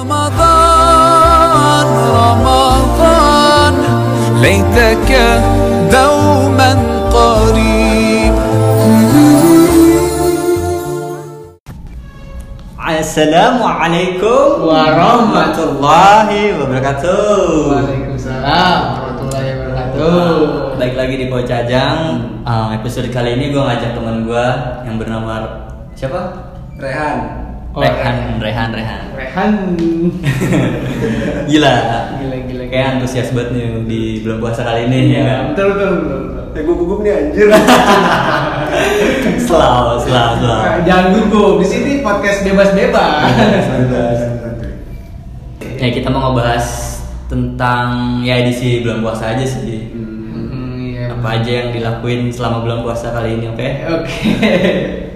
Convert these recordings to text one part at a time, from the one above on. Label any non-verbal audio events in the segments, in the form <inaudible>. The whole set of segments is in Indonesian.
رمضان رمضان ليتك دوما قريب Assalamualaikum warahmatullahi wabarakatuh. Waalaikumsalam warahmatullahi wabarakatuh. Baik lagi di Pocajang. Uh, episode kali ini gue ngajak teman gue yang bernama siapa? Rehan. Oh, Rehan, Rehan, Rehan. Rehan. <laughs> Gila. Gila, gila, Kayak gila. antusias banget nih di bulan puasa kali ini ya. Iya, betul betul betul. betul. Eh gue gugup nih anjir. <laughs> Selalu, selalu, selalu. Nah, Jangan gugup, di sini podcast bebas-bebas. <laughs> Ya kita mau ngebahas tentang ya edisi bulan puasa aja sih. Iya. Apa aja yang dilakuin selama bulan puasa kali ini, oke? <laughs> Oke.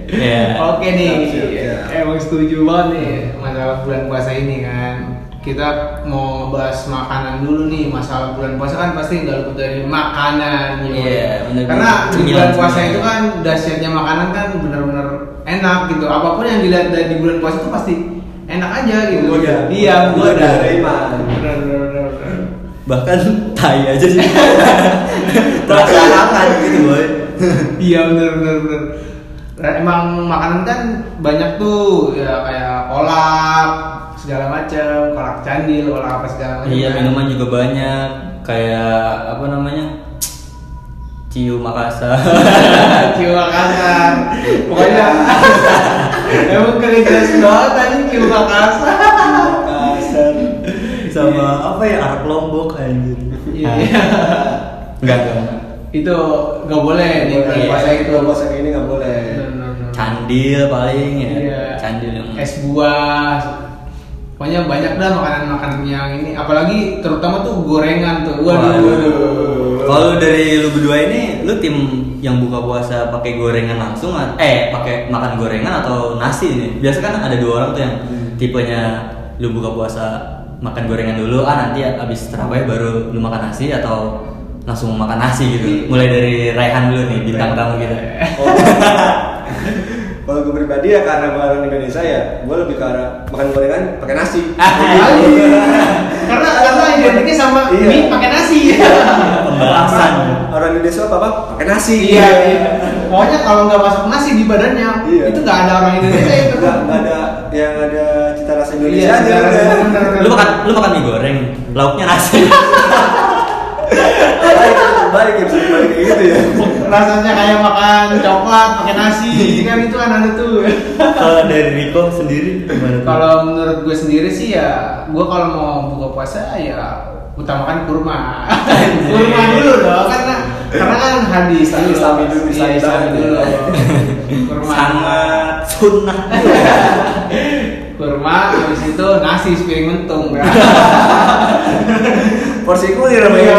Iya. Oke nih. Siap, siap, siap. Emang setuju banget nih masalah bulan puasa ini kan. Kita mau ngebahas makanan dulu nih. Masalah bulan puasa kan pasti nggak luput dari makanan. gitu. Iya, bener. Karena di Cemilan, bulan puasa cemilan. itu kan dahsyatnya makanan kan benar-benar enak gitu. Apa pun yang dilihat dari di bulan puasa itu pasti enak aja gitu. Menggoda. Iya, Menggoda, menggoda. iman. Benar, benar, benar, benar. Bahkan tai aja sih <laughs> terasa gitu boy <laughs> Iya benar benar benar. Nah, Emang makanan kan banyak tuh ya kayak kolak segala macam, kolak candil, kolak apa segala macam. iya kan. minuman juga banyak kayak apa namanya ciu Makassar <laughs> Ciu Makassar. Pokoknya emang jelas banget tadi Ciu. Makassar sama apa ya arak lombok anjir Iya. enggak enggak Itu nggak boleh Iya. puasa itu. Puasa ini nggak boleh. Candil paling ya Iya. candil yang es buah pokoknya banyak dah makanan-makanan yang ini apalagi terutama tuh gorengan tuh waduh Waduh. Kalau dari lu berdua ini, lu tim yang buka puasa pakai gorengan langsung, eh pakai makan gorengan atau nasi nih? Biasa kan ada dua orang tuh yang tipenya lu buka puasa makan gorengan dulu, ah nanti abis terawih baru lu makan nasi atau langsung makan nasi gitu. <laughs> Mulai dari Raihan dulu nih bintang tamu kita. <laughs> Oh. Kalau gue pribadi ya karena gue orang Indonesia ya, gue lebih ke arah makan gorengan pakai nasi. <laughs> karena karena identiknya sama Iya. mie pakai nasi Pembalasan. Orang Indonesia apa apa pakai nasi. iya iya pokoknya kalau nggak masuk nasi di badannya Iya. itu nggak ada orang Indonesia itu Nggak ada yang ada Indonesia Iya, aja. rasa udah. bener-bener. Lu makan lu makan mie goreng, lauknya nasi. <laughs> Baik, baik ya bisa dibalik kayak gitu ya. rasanya kayak makan coklat pakai nasi kan itu kan ada tuh Kalau dari Riko sendiri gimana? tuh? Kalau menurut gue sendiri sih ya, gue kalau mau buka puasa ya utamakan kurma. kurma dulu dong, karena karena kan hadis dulu, Iya, Islami Islami banget dulu. kurma. sangat sunnah. <laughs> kurma, habis itu nasi sepiring mentung. <laughs> Porsi kulir apa ini?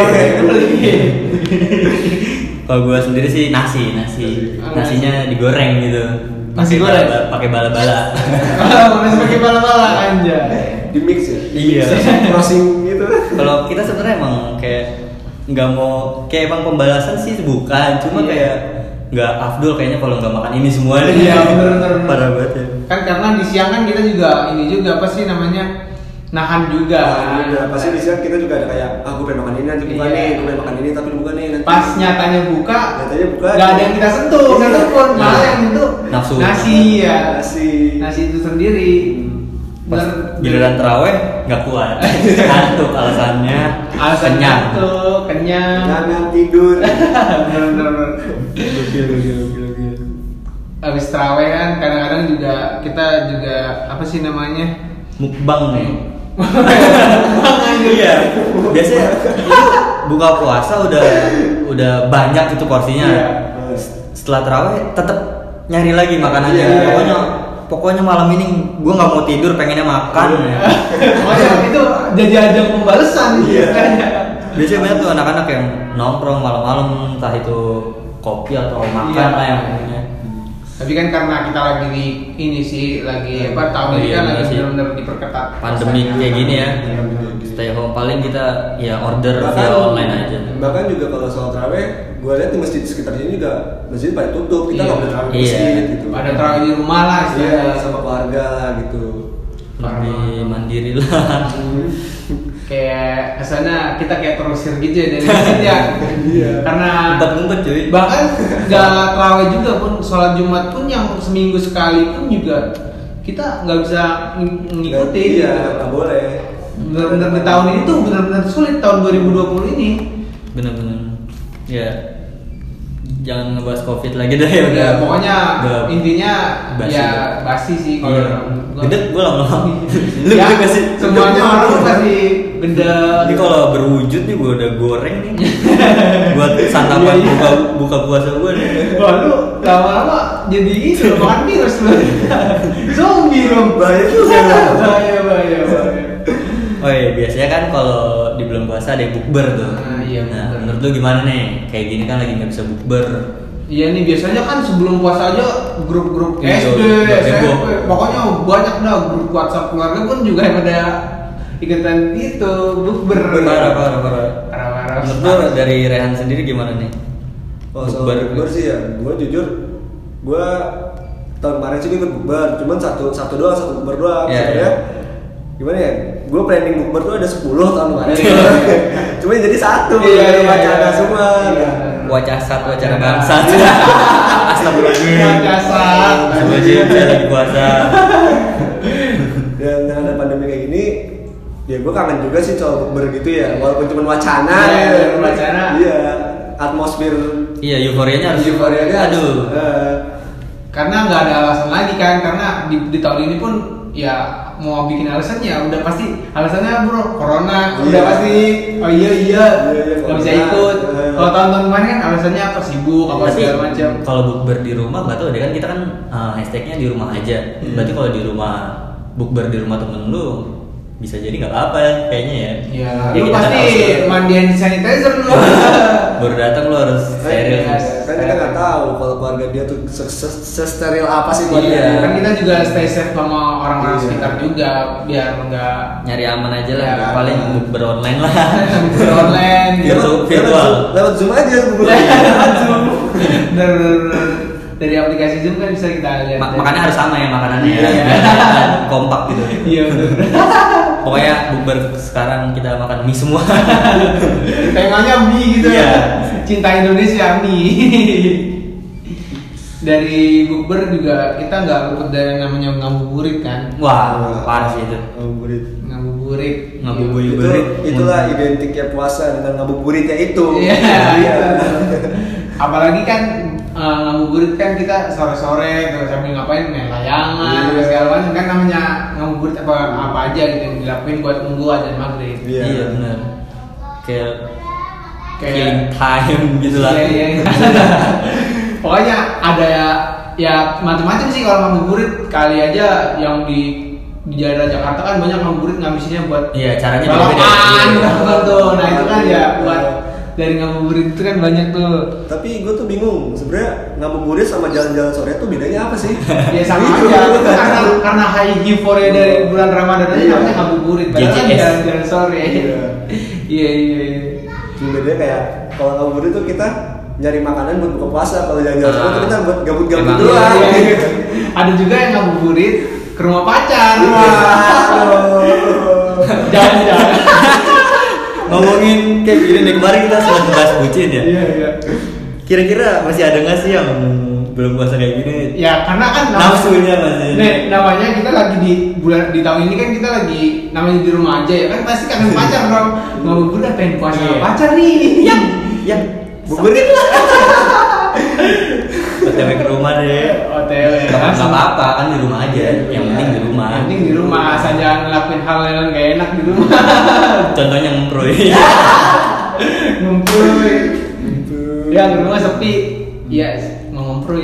Kalau gue sendiri sih nasi, nasi, nasinya digoreng gitu. Nasi Pakai goreng? bala- Pakai bala-bala. <laughs> Mana sebagai bala-bala anjay. Di mix ya. Iya. Crossing gitu. Kalau kita sebenarnya emang kayak nggak mau kayak emang pembalasan sih bukan, cuma Iya. kayak nggak afdol kayaknya kalau nggak makan ini semua. Iya, bener-bener. Parah banget ya. Kan karena di siang kan kita juga ini juga apa sih namanya nahan juga. Nah, juga pasti di siang kita juga ada kayak ah gue pengen makan ini nanti bukan Iya. nih, gue pengen makan ini tapi bukan nih nanti. pas nyatanya buka Nyatanya buka. nggak ada yang kita sentuh Iya. satu pun malah Nah, yang itu nafsu. nasi ya Nasi. nasi itu sendiri Pas Bener- giliran teraweh nggak kuat, <laughs> ngantuk alasannya, alasan kenyang. ngantuk, kenyang Jangan tidur. <laughs> bener-bener habis terawih kan kadang-kadang juga kita juga apa sih namanya Mukbang nih. Makanya. iya biasanya lu buka puasa udah udah banyak itu porsinya Iya. setelah terawih tetap nyari lagi makanannya Iya. pokoknya pokoknya malam ini gue nggak mau tidur pengennya makan Makanya itu jadi ajang pembalasan Iya. biasanya banyak tuh anak-anak yang nongkrong malam-malam entah itu kopi atau makan Iya. lah yang punya Tapi kan karena kita lagi di ini sih lagi apa tahun ini Iya, kan bener lagi sih. benar-benar diperketat. pandemi kayak gini ya. Iya, stay home. Paling kita ya order bahkan via online aja. bahkan juga kalau soal terawih gue lihat di masjid sekitar sini juga masjid pada tutup. Kita Iya. nggak boleh terawih di Iya. masjid gitu. Pada terawih di rumah lah iya istilahnya. sama keluarga lah gitu. Lebih mandiri lah kayak ke sana kita kayak terusir gitu ya dari masjid ya. <laughs> Iya. karena ngumpet-ngumpet cuy. bahkan nggak terawih juga pun sholat jumat pun yang seminggu sekali pun juga kita nggak bisa ng- ngikutin. Iya, nggak boleh. benar-benar di tahun ini tuh benar-benar sulit tahun 2020 ini. Bener-bener. Ya jangan ngebahas covid lagi dah ya udah. ya, pokoknya udah intinya basi. ya basi sih kalau iya. gua- gede gue lama-lama. <laughs> Lu ya, gede gak sih? semuanya orang pasti gede ini kalau berwujud nih gue udah goreng nih. <laughs> Buat santapan Iya, iya. buka buka puasa gue nih. Wah lu lama-lama jadi itu loh, makan virus lu. <laughs> Zombie dong Bahaya juga. <laughs> Bahaya bahaya bahaya. Oh iya biasanya kan kalau di bulan puasa ada yang bukber tuh. Ah, iya, nah bukber. menurut lu gimana nih? Kayak gini kan lagi nggak bisa bukber. Iya nih biasanya kan sebelum puasa aja grup-grup Iya, SD, SMP, pokoknya banyak dah grup WhatsApp keluarga pun juga yang ada ikutan itu bukber. parah parah parah Parah-parah. menurut lu dari Rehan sendiri gimana nih Kalau soal bukber sih ya, gue jujur, gue tahun kemarin sih ikut bukber, cuman satu satu doang, satu bukber doang. Iya, Sebenarnya iya. gimana ya? Gue planning bukber tuh ada 10 tahun kemarin. <laughs> Cuma jadi satu, Iya, iya, ada wacana iya. semua. Iya. wacana satu wacana Wacana. bangsa <laughs> astagfirullahaladzim. Astagfirullahaladzim saya lagi puasa <laughs> Dan dengan ada pandemi kayak gini, ya gue kangen juga sih soal bukber gitu ya, walaupun cuma wacana. Iya, ya. iya, wacana. Iya, atmosfer iya euforianya harus euforianya harus, aduh eh, Karena nggak ada alasan lagi kan, karena di, di tahun ini pun ya mau bikin alasannya udah pasti alasannya bro corona udah Iya. pasti oh iya iya Iya, iya, nggak bisa ikut Eh. kalau tahun-tahun kemarin kan alasannya apa sibuk apa Tapi segala macam kalau bukber di rumah nggak tahu deh kan kita kan uh, hashtagnya di rumah aja. Hmm. Berarti kalau di rumah bukber di rumah temen lu bisa jadi nggak apa-apa ya kayaknya ya. Ya, Ya, lu pasti mandi hand sanitizer lu. <laughs> baru datang lu harus steril. Iya, kan kita nggak tahu kalau keluarga dia tuh se- se- se-steril apa sih Iya. keluarga Kan kita juga stay safe sama orang-orang Iya. sekitar juga biar enggak Nyari aman aja lah, Ya. paling bukber online lah. <laughs> bukber online <laughs> gitu. Virtual. Lewat- lewat Zoom- lewat zoom aja Zoom. Bener, bener, bener. Dari aplikasi Zoom kan bisa kita lihat. Ma- makannya harus sama ya makanannya ya. Iya. Kompak gitu. Iya. Pokoknya bukber sekarang kita makan mie semua. <laughs> Temanya mie gitu Iya. ya. Cinta Indonesia mie. <laughs> Dari bukber juga kita nggak luput dari yang namanya ngabuburit kan. Wah, parah sih itu. ngabuburit Ngabuburit. Ngabuburit. itu itulah identiknya puasa dengan ngabuburitnya itu Iya. Iya. <laughs> Apalagi kan eh, ngabuburit kan kita sore-sore terus sambil ngapain main layangan Iya. terus segala macam kan namanya ngabuburit apa apa aja gitu yang dilakuin buat nunggu azan maghrib. Iya. Iya benar. Kayak Kayak- killing time gitu lah. Iya, iya, iya. <laughs> Pokoknya ada ya, ya macam-macam sih kalau ngabuburit kali aja yang di di daerah Jakarta kan banyak ngabuburit ngabisinnya buat Iya, caranya beda-beda. balapan Iya. gitu. Nah itu kan ya buat dari ngabuburit itu kan banyak tuh. tapi gue tuh bingung sebenarnya ngabuburit sama jalan-jalan sore tuh bedanya apa sih <laughs> Ya sama Itu, aja, nggak karena karena high euphoria dari bulan Ramadan aja Iya. namanya ngabuburit, padahal kan jalan-jalan sore. Iya. <laughs> Iya iya iya. Cuma bedanya kayak kalau ngabuburit tuh kita nyari makanan buat buka puasa kalau jalan-jalan sore tuh kita buat gabut-gabut doang Iya, iya, iya. <laughs> Ada juga yang ngabuburit ke rumah pacar. Waduh. Jangan-jangan. Ngomongin kayak gini nih kemarin kita sempat bahas bucin ya. Iya iya. Kira-kira masih ada nggak sih yang belum puasa kayak gini? Ya karena kan Nafsunya masih. Nih, namanya kita lagi di bulan di tahun ini kan kita lagi namanya di rumah aja ya kan pasti kangen pacar dong. Ngabuburit pengen puasa Iya. pacar nih. Yang yang buburit OTW ke rumah deh. OTW. Nggak nggak apa-apa kan di rumah aja. Yang penting di rumah. Yang penting di rumah asal jangan ngelakuin hal yang gak enak di rumah. <laughs> Contohnya ngemproy. <laughs> Ngumpul. Ya di rumah sepi. Iya, mau ngumpul.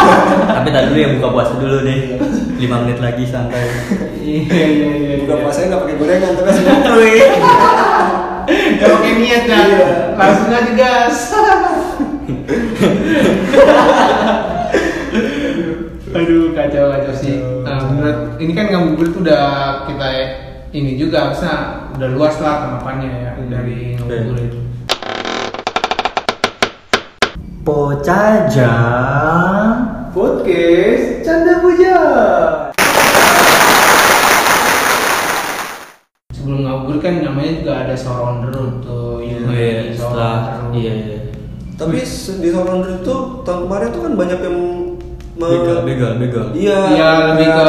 <laughs> Tapi tadi dulu ya buka puasa dulu deh. 5 menit lagi santai. Iya iya iya. buka puasanya nggak pakai gorengan langsung ngemproy. Gak pakai niat kan. Iya. Langsung aja gas. Aduh kacau kacau sih. Nah, menurut ini kan ngabuburit tuh udah kita ini juga harusnya udah luas lah tanggapannya ya dari ngabuburit. Pocaja. Podcast Canda Puja. sebelum ngabuburit kan namanya juga ada Soron Road tuh Iya. Iya, Soron setelah iya iya. Tapi di Sound itu tahun kemarin tuh kan banyak yang me- Begal, begal, begal. Iya, Iya lebih ke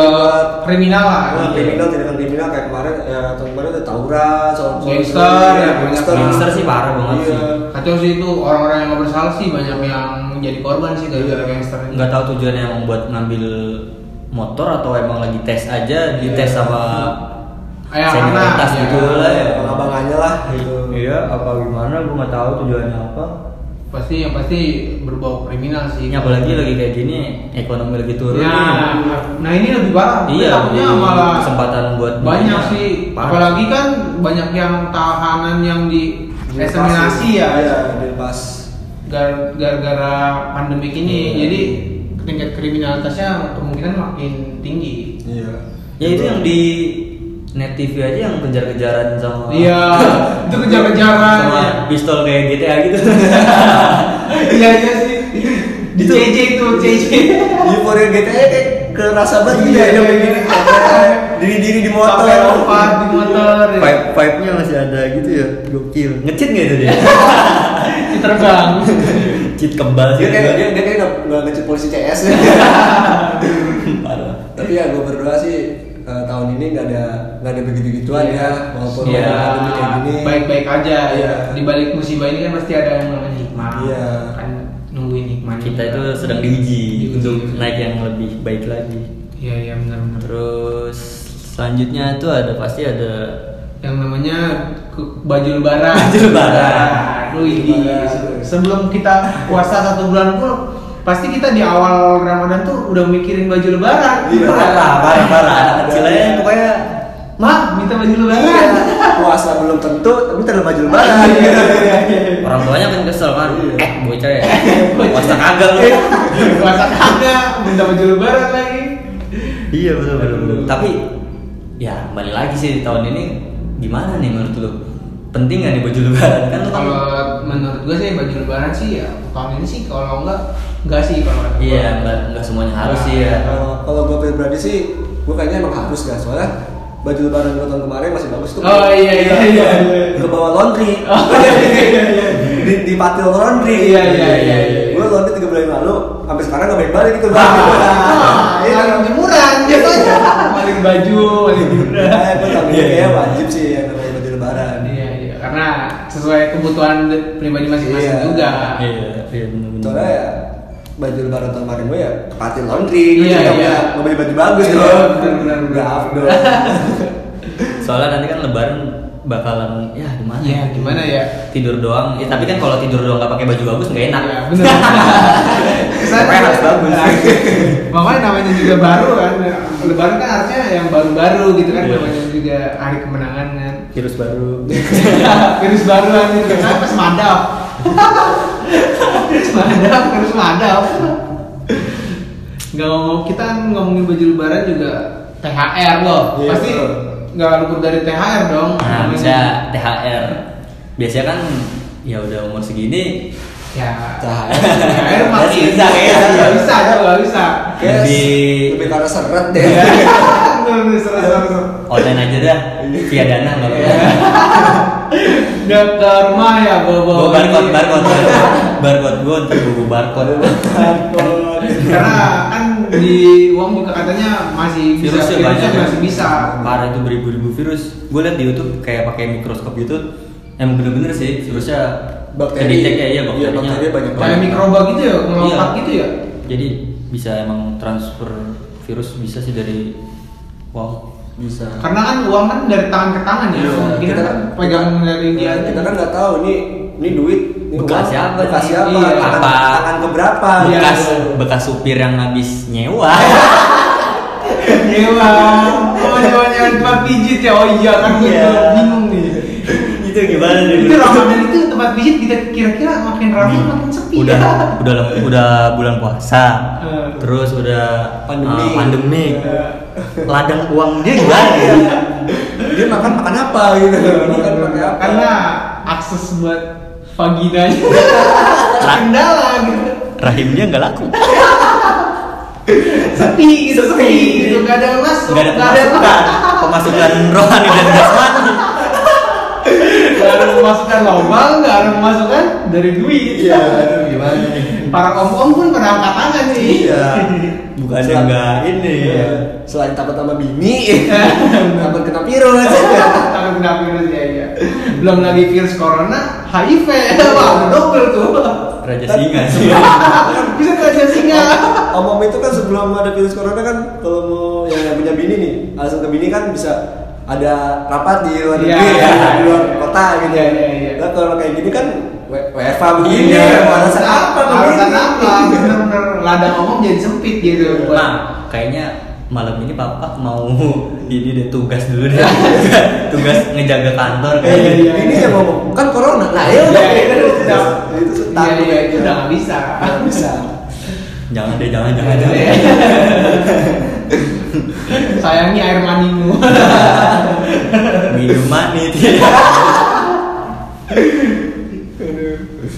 kriminal lah. Nah, kriminal tindakan kriminal kayak kemarin ya tahun kemarin ada tawuran, soal soal- Gangster, ya, gangster. Gangster sih parah banget Iya. sih. Kacau sih itu orang-orang yang nggak bersalah sih banyak yang jadi korban sih gara-gara Iya. gangster. Nggak tahu tujuannya emang buat ngambil motor atau emang lagi tes aja, dites Iya. sama Ya, senioritas karena, gitu ya. lah ya. Abang-abangannya lah gitu. Iya, apa gimana? Gue nggak tahu tujuannya apa. Pasti yang pasti berbau kriminal sih. Ini apalagi lagi kayak gini, ekonomi lagi turun. Nah, nih. nah ini lebih parah. Iya, Takutnya malah kesempatan buat banyak dunia. sih. Parah. Apalagi kan banyak yang tahanan yang di eksaminasi ya. Dilepas. Gar- Gara-gara pandemik ini, Iya. jadi tingkat kriminalitasnya kemungkinan makin tinggi. Iya. Ya itu yang di net TV aja yang kejar-kejaran sama Iya, <laughs> itu kejar-kejaran. sama ya. pistol kayak GTA gitu. <laughs> Iya iya sih. Di CJ itu CJ. Euphoria GTA kayak kerasa banget gitu ya, Iya, yang iya. begini. Diri-diri di motor. Sampai lompat di motor. ya. Vibe vibe-nya masih ada gitu ya. Gokil. Ngecit nggak itu dia? <laughs> Di terbang. Cheat kebal sih. Dia kayak dia, dia kayak nggak ngecek polisi CS. Parah. Tapi ya gue berdoa sih eh, tahun ini nggak ada nggak ada begitu gituan ya, walaupun Iya. pandemi kayak gini. baik-baik aja Iya. ya. Di balik musibah ini kan pasti ada yang namanya hikmah. Iya. Kan nungguin hikmah. Kita itu sedang diuji Diuji. untuk naik yang lebih baik lagi. Iya iya benar-benar. Terus selanjutnya itu ada pasti ada Yang namanya baju lebaran. Baju lebaran. Lu ini Lebaran. sebelum kita puasa satu bulan pun pasti kita di awal Ramadan tuh udah mikirin baju lebaran. Iya. parah, parah, parah. Anak kecil aja pokoknya Mak, minta baju lebaran. Iya. Puasa belum tentu, tapi terlalu baju lebaran. orang tuanya kan kesel kan. Iya. Eh, bocah ya. <laughs> Puasa kagak lu. <laughs> Puasa kagak, minta baju lebaran lagi. Iya betul betul. Tapi ya kembali lagi sih tahun ini gimana nih menurut lu? Penting gak nih baju lebaran kan lu kan Kalau menurut gue sih baju lebaran sih ya tahun ini sih kalau enggak enggak sih kalau. Iya, nggak nggak semuanya harus sih ya. Kalau kalau gue pribadi sih, gue kayaknya emang harus gak soalnya baju lebaran gue tahun kemarin masih bagus tuh. Oh iya iya iya. iya. Ke bawah laundry. <laughs> Oh iya iya iya. di, di patil laundry. Iya, iya, iya, iya. Gue laundry tiga bulan lalu, sampai sekarang gak balik-balik gitu. Ah, Iya. maling jemuran jatuhnya. Maling baju, maling jemuran. Nah, gue tahun ini Iya, iya. wajib sih yang namanya baju lebaran. Iya iya karena sesuai kebutuhan pribadi masing-masing Iya. juga. Iya, iya benar-benar. Soalnya ya baju lebaran tahun kemarin gue ya ke patil laundry. Iya, Gue juga iya. nggak beli baju bagus Iya, dong. benar, benar, benar. Nggak afdol. <laughs> <laughs> Soalnya nanti kan lebaran bakalan ya gimana? Iya, gimana ya? Tidur doang. Ya, tapi kan kalau tidur doang nggak pakai baju bagus nggak enak. Benar. Kesannya <laughs> Pokoknya harus bagus. <laughs> Makanya namanya juga baru kan. Lebaran kan artinya yang baru-baru gitu kan. Iya. Namanya juga hari kemenangan kan. Virus baru. <laughs> virus baru anjir kenapa pas madap virus madap virus madap nggak ngomong kita kan ngomongin baju lebaran juga THR loh Iya, pasti. Nggak luput dari THR dong Nah, bisa THR. Biasanya kan ya udah umur segini ya THR. THR makin Bisa, kayaknya. nggak bisa aja nggak bisa Lebih- lebih karena seret deh. Iya. <laughs> Online aja dah via dana nggak Iya. apa-apa. Nggak ke rumah ya bawa bawa Bawa barcode, barcode, barcode gue untuk bawa barcode. karena kan di uang juga katanya masih bisa Virusnya virusnya banyak ya. masih bisa Parah itu beribu-ribu virus. Gue liat di YouTube kayak pakai mikroskop gitu. Emang bener-bener sih virusnya Bakteri. ya, iya Iya, bakterinya. bakteri banyak kayak mikroba gitu ya ngelompat Iya. gitu ya Jadi bisa emang transfer virus bisa sih dari wow. Bisa. karena kan uang kan dari tangan ke tangan ya Iya, kita kita kan kan- pegang dari dia Kita, kita kan nggak tahu nih ini duit ini Bekas uang, siapa bekas nih? siapa Iya. tangan, Apa? tangan keberapa Iya. Bekas bekas supir yang habis nyewa. <laughs> nyewa oh nyewa nyewa tempat pijit ya oh iya kan Iya. bingung nih itu gimana nih? itu ramadan itu tempat pijit kita kira-kira makin ramai makin sepi udah ya udah udah bulan puasa Eh. terus udah Pandemi. uh, pandemi Iya. ladang uang dia gimana <laughs> ya? dia makan makan apa gitu makan pakai apa karena akses buat vaginanya. Kendala. gitu. rahimnya nggak laku. Sepi gitu sepi. gitu. Nggak ada masuk nggak ada pemasukan. pemasukan rohani dan jasmani. Nggak ada pemasukan lobang nggak ada pemasukan dari duit. Iya gimana nih? Para om-om pun pada angkat tangan nih. Iya. <laughs> Bukan Selain- enggak ini Iya. ya. Selain takut sama bini, <laughs> takut kena virus. <laughs> Takut kena virus ya, ya. Belum lagi virus corona, HIV. Wah, double tuh. Raja singa sih. Bisa kerja singa. Om-om itu kan sebelum ada virus corona kan kalau mau yang punya bini nih, alasan ke bini kan bisa ada rapat di luar Iya, negeri iya, ya, di luar iya. kota gitu. Iya, iya, iya. Nah, kalau kayak gini kan WFA begini, Iya, alasan apa Alasan bini? apa? Bener-bener ladang ngomong jadi sempit gitu. Nah, kayaknya malam ini papa mau <laughs> ini deh tugas dulu deh. <laughs> tugas ngejaga kantor Iya, iya. Ini yang ngomong kan corona. Nah, Iya, ya udah iya, itu udah. itu Iya, iya, itu udah nggak bisa. Nggak bisa. Jangan deh, jangan jangan. jangan. Iya. <laughs> Sayangi air manimu. Minuman itu.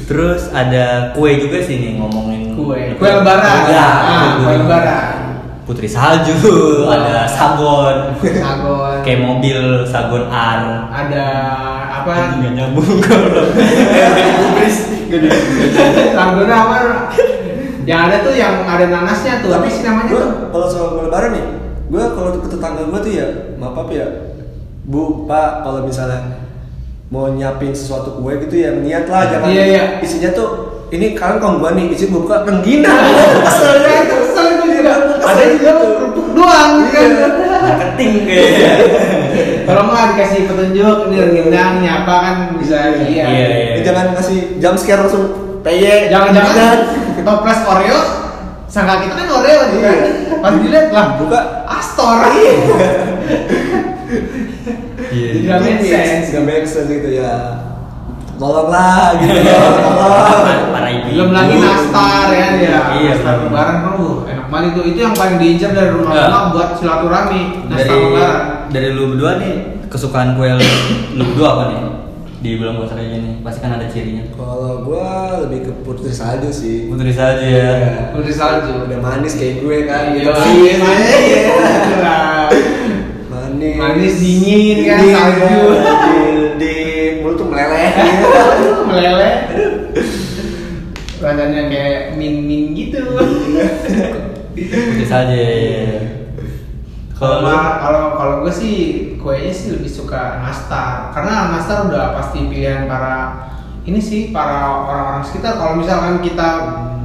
Terus ada kue juga sih nih ngomongin Kue. Kue lebaran. Ya, Ah, kue lebaran. Putri salju, Wah. ada sabon, Sagon. kayak mobil sagon R. Ada apa? Nggak nyambung kalau <laughs> Sagon apa? Yang ada tuh yang ada nanasnya tuh. Apa sih namanya Gua tuh? kalau soal mau lebaran nih, gue kalau ke tetangga gue tuh ya, maaf apa ya, bu, pak, kalau misalnya mau nyiapin sesuatu kue gitu ya niat lah jangan Iya, iya. isinya tuh ini kalian kamu gua nih isi buka rengginang kesel Saya ya kesel itu juga. Kesel Ada juga kerupuk doang kan. marketing <laughs> kayaknya. Kalau nggak dikasih petunjuk ini rengginang ini apa kan bisa iya. Iya, iya. Ya, jangan kasih jump scare langsung peye Jangan-jangan toples Oreo sangka kita kan Oreo gitu kan. Iya. Pas dilihat lah buka Astor. Iya. <laughs> Iya. Nggak make sense. nggak make sense gitu ya tolonglah <laughs> gitu ya tolong Para- para ibu. Belum lagi nastar ya dia. Iya, nastar benar. lebaran kan uh, enak banget itu. Itu yang paling diincar dari Ya. rumah-rumah buat silaturahmi. Nastar Dari lebaran. dari lu berdua nih kesukaan kue lu, berdua apa nih di bulan puasa kayak gini? Pasti kan ada cirinya. kalau gua lebih ke putri salju sih Putri salju ya. Putri salju. udah manis kayak gue kan Iya, Iya. manis. Gila. manis Manis, dingin kan, Dingin, salju. ya. di, di mulut tuh meleleh gitu. Meleleh. Rasanya kayak min-min gitu. Putri salju. ya, ya, ya. Kalau Kalau kalau gue sih kuenya sih lebih suka nastar karena nastar udah pasti pilihan para ini sih para orang-orang sekitar kalau misalkan kita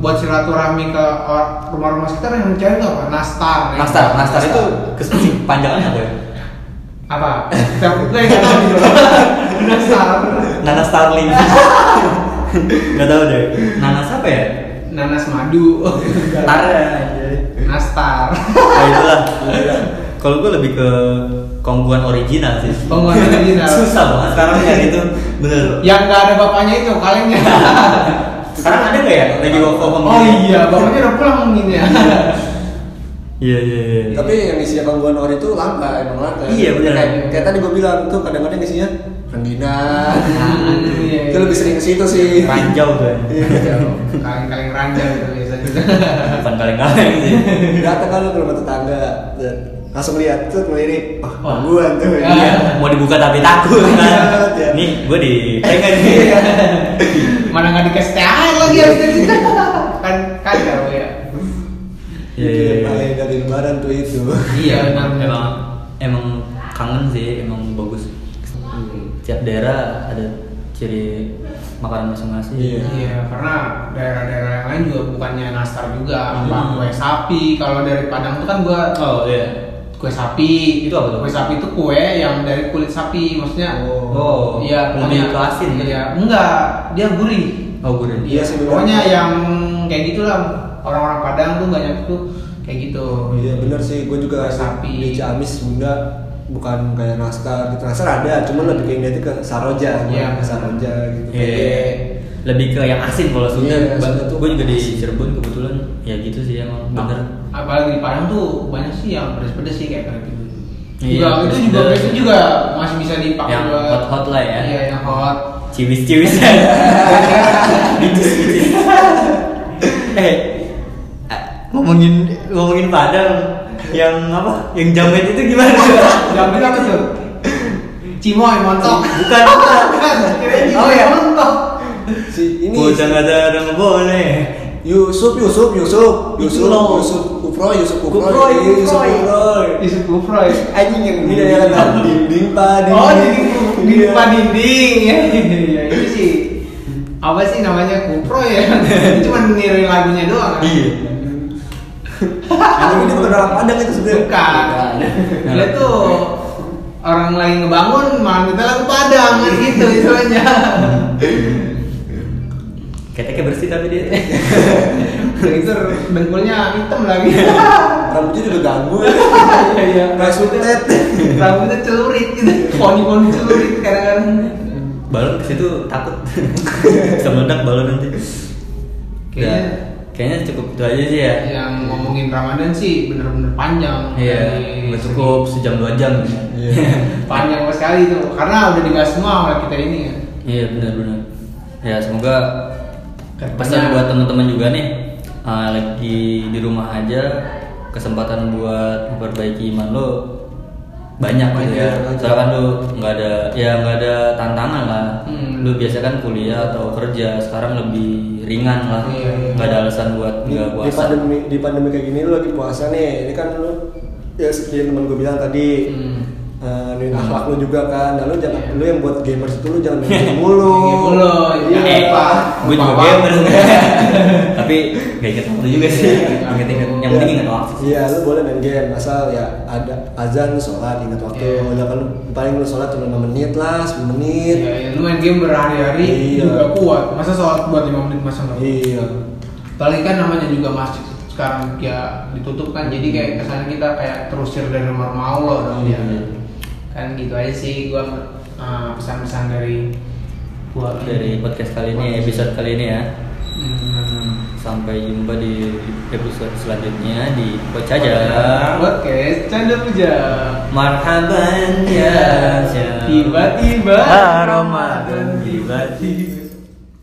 buat silaturahmi ke rumah-rumah sekitar yang cewek tuh apa nastar ya. nastar, nastar itu panjangannya apa ya? Apa gitu nastar Nanas Starling. <laughs> Gak tau deh. Nanas apa ya? nanas madu Tar. nastar Nah itulah. Kalau gue lebih ke kongguan original sih. Kongguan original. Susah banget sekarang nyari itu. Bener. yang nggak ada bapaknya itu kalengnya <laughs> Sekarang ada nggak ya lagi work from home? oh iya bapaknya udah pulang mungkin ya <laughs> Iya iya iya. tapi yang isinya gangguan ori itu langka emang langka Iya, bener. kayak, kayak tadi gue bilang tuh kadang-kadang isinya rengginang Iya, itu lebih sering ke situ sih ranjau tuh. Iya. kaleng-kaleng ranjang gitu biasanya Bukan kaleng-kaleng sih. datang kan lu ke rumah tetangga dan langsung lihat tuh ngelirik wah Wah. gangguan tuh Ya. Iya, mau dibuka tapi takut kan. Iya. Nih, gue dipegang nih. mana nggak dikasih THR lagi ya <laughs> kan kan kalau ya Iya, Itu iya, yang iya. paling dari lebaran tuh itu Iya, <laughs> Benar. emang emang kangen sih, emang bagus. Tiap daerah ada ciri makanan masing-masing. Iya. iya karena daerah-daerah yang lain juga bukannya nastar juga apa Hmm. kue sapi kalau dari Padang tuh kan gua Oh iya. kue sapi Itu apa tuh? kue sapi itu kue yang dari kulit sapi maksudnya Oh, iya lebih pokoknya- ke asin iya enggak dia gurih Oh gue Iya sih, benar. pokoknya yang kayak gitulah orang-orang Padang tuh banyak tuh kayak gitu iya bener sih gue juga Sapi. di Ciamis Sunda bukan kayak nastar gitu nastar ada cuman lebih kayak ngeliatnya ke saroja Iya. ke saroja gitu Iya. Kayak- Lebih ke yang asin kalau Sunda. Iya, Sunda tuh gue juga di. Cirebon kebetulan ya gitu sih emang bener. apalagi di Padang tuh banyak sih yang pedes-pedes sih kayak kayak gitu Iya, juga itu juga biasanya juga masih bisa dipakai Yang buat hot-hot lah ya. iya yang hot Ciwis-ciwis. Bicis-bicis. <laughs> <laughs> eh, ngomongin ngomongin Padang yang apa? Yang jamet itu gimana? Jamin apa tuh? Cimoy montok. Bukan, bukan. Oh, iya. montok. si ini Bocah nggak ada ada nggak boleh. Yusuf Yusuf Yusuf Yusuf. Yusuf Kufroy Yusuf Kufroy Kufroy, Iya, Yusuf Kufroy. Kufroy Yusuf Gufroy. anjing yang ini ya kan dinding pak dinding Oh, dinding di Iya. depan dinding ya, ya itu sih apa sih namanya kupro ya <laughs> cuma niruin lagunya doang? Iya. Anjing ini bukan orang Padang itu sebenarnya. Bukan. Nah. dia tuh orang lagi ngebangun malah kita lagu padang kan gitu istilahnya. Keteknya bersih tapi dia. Udah gitu dengkulnya hitam lagi. Rambutnya juga ganggu. Ya iya. Iya sutet rambutnya celurit gitu. Poni-poni celurit kadang-kadang. Balon ke situ takut. Bisa meledak balon nanti. Kayaknya- Ya, kayaknya cukup itu aja sih ya. yang ngomongin Ramadan sih bener-bener panjang Iya, segi- cukup sejam dua jam. <laughs> panjang sekali itu karena udah dibahas semua oleh kita ini kan Iya benar-benar. Ya semoga Kedepannya- pesan buat teman-teman juga nih uh, lagi di rumah aja kesempatan buat memperbaiki iman lo banyak gitu ya. Banyak, banyak. Soalnya kan lu nggak ada ya nggak ada tantangan lah. Hmm. Lu biasa kan kuliah atau kerja sekarang lebih ringan lah. Iya, iya. Nggak ada alasan buat di, nggak di puasa. pandemi di pandemi kayak gini lu lagi puasa nih ini kan lu ya seperti yang teman gue bilang tadi Hmm. Eh, nuin akhlak lu juga kan dan lu jangan Iya. lu yang buat gamers itu lu jangan main <laughs> game mulu mulu, iya jangan Eh, gue juga gamer. <laughs> Tapi gak inget waktu juga sih. Inget-inget. Yang penting inget waktu. Iya, lu boleh main game asal ya ada azan sholat ingat waktu. Iya. Jangan lu paling lu sholat cuma 5 menit lah, 10 menit. Iya, iya, lu main game berhari-hari Iya. juga kuat. Masa sholat buat 5 menit masa nggak? Iya. Apalagi kan namanya juga masjid sekarang ya ditutup kan, jadi kayak kesannya kita kayak terusir dari rumah rumah Allah dong ya. Kan gitu aja sih gua uh, pesan-pesan dari gua Dari podcast kali ini, episode kali ini ya. Hmm. Sampai jumpa di episode selanjutnya di Coach aja. Podcast canda puja. Marhaban ya. Tiba-tiba Ramadan tiba-tiba.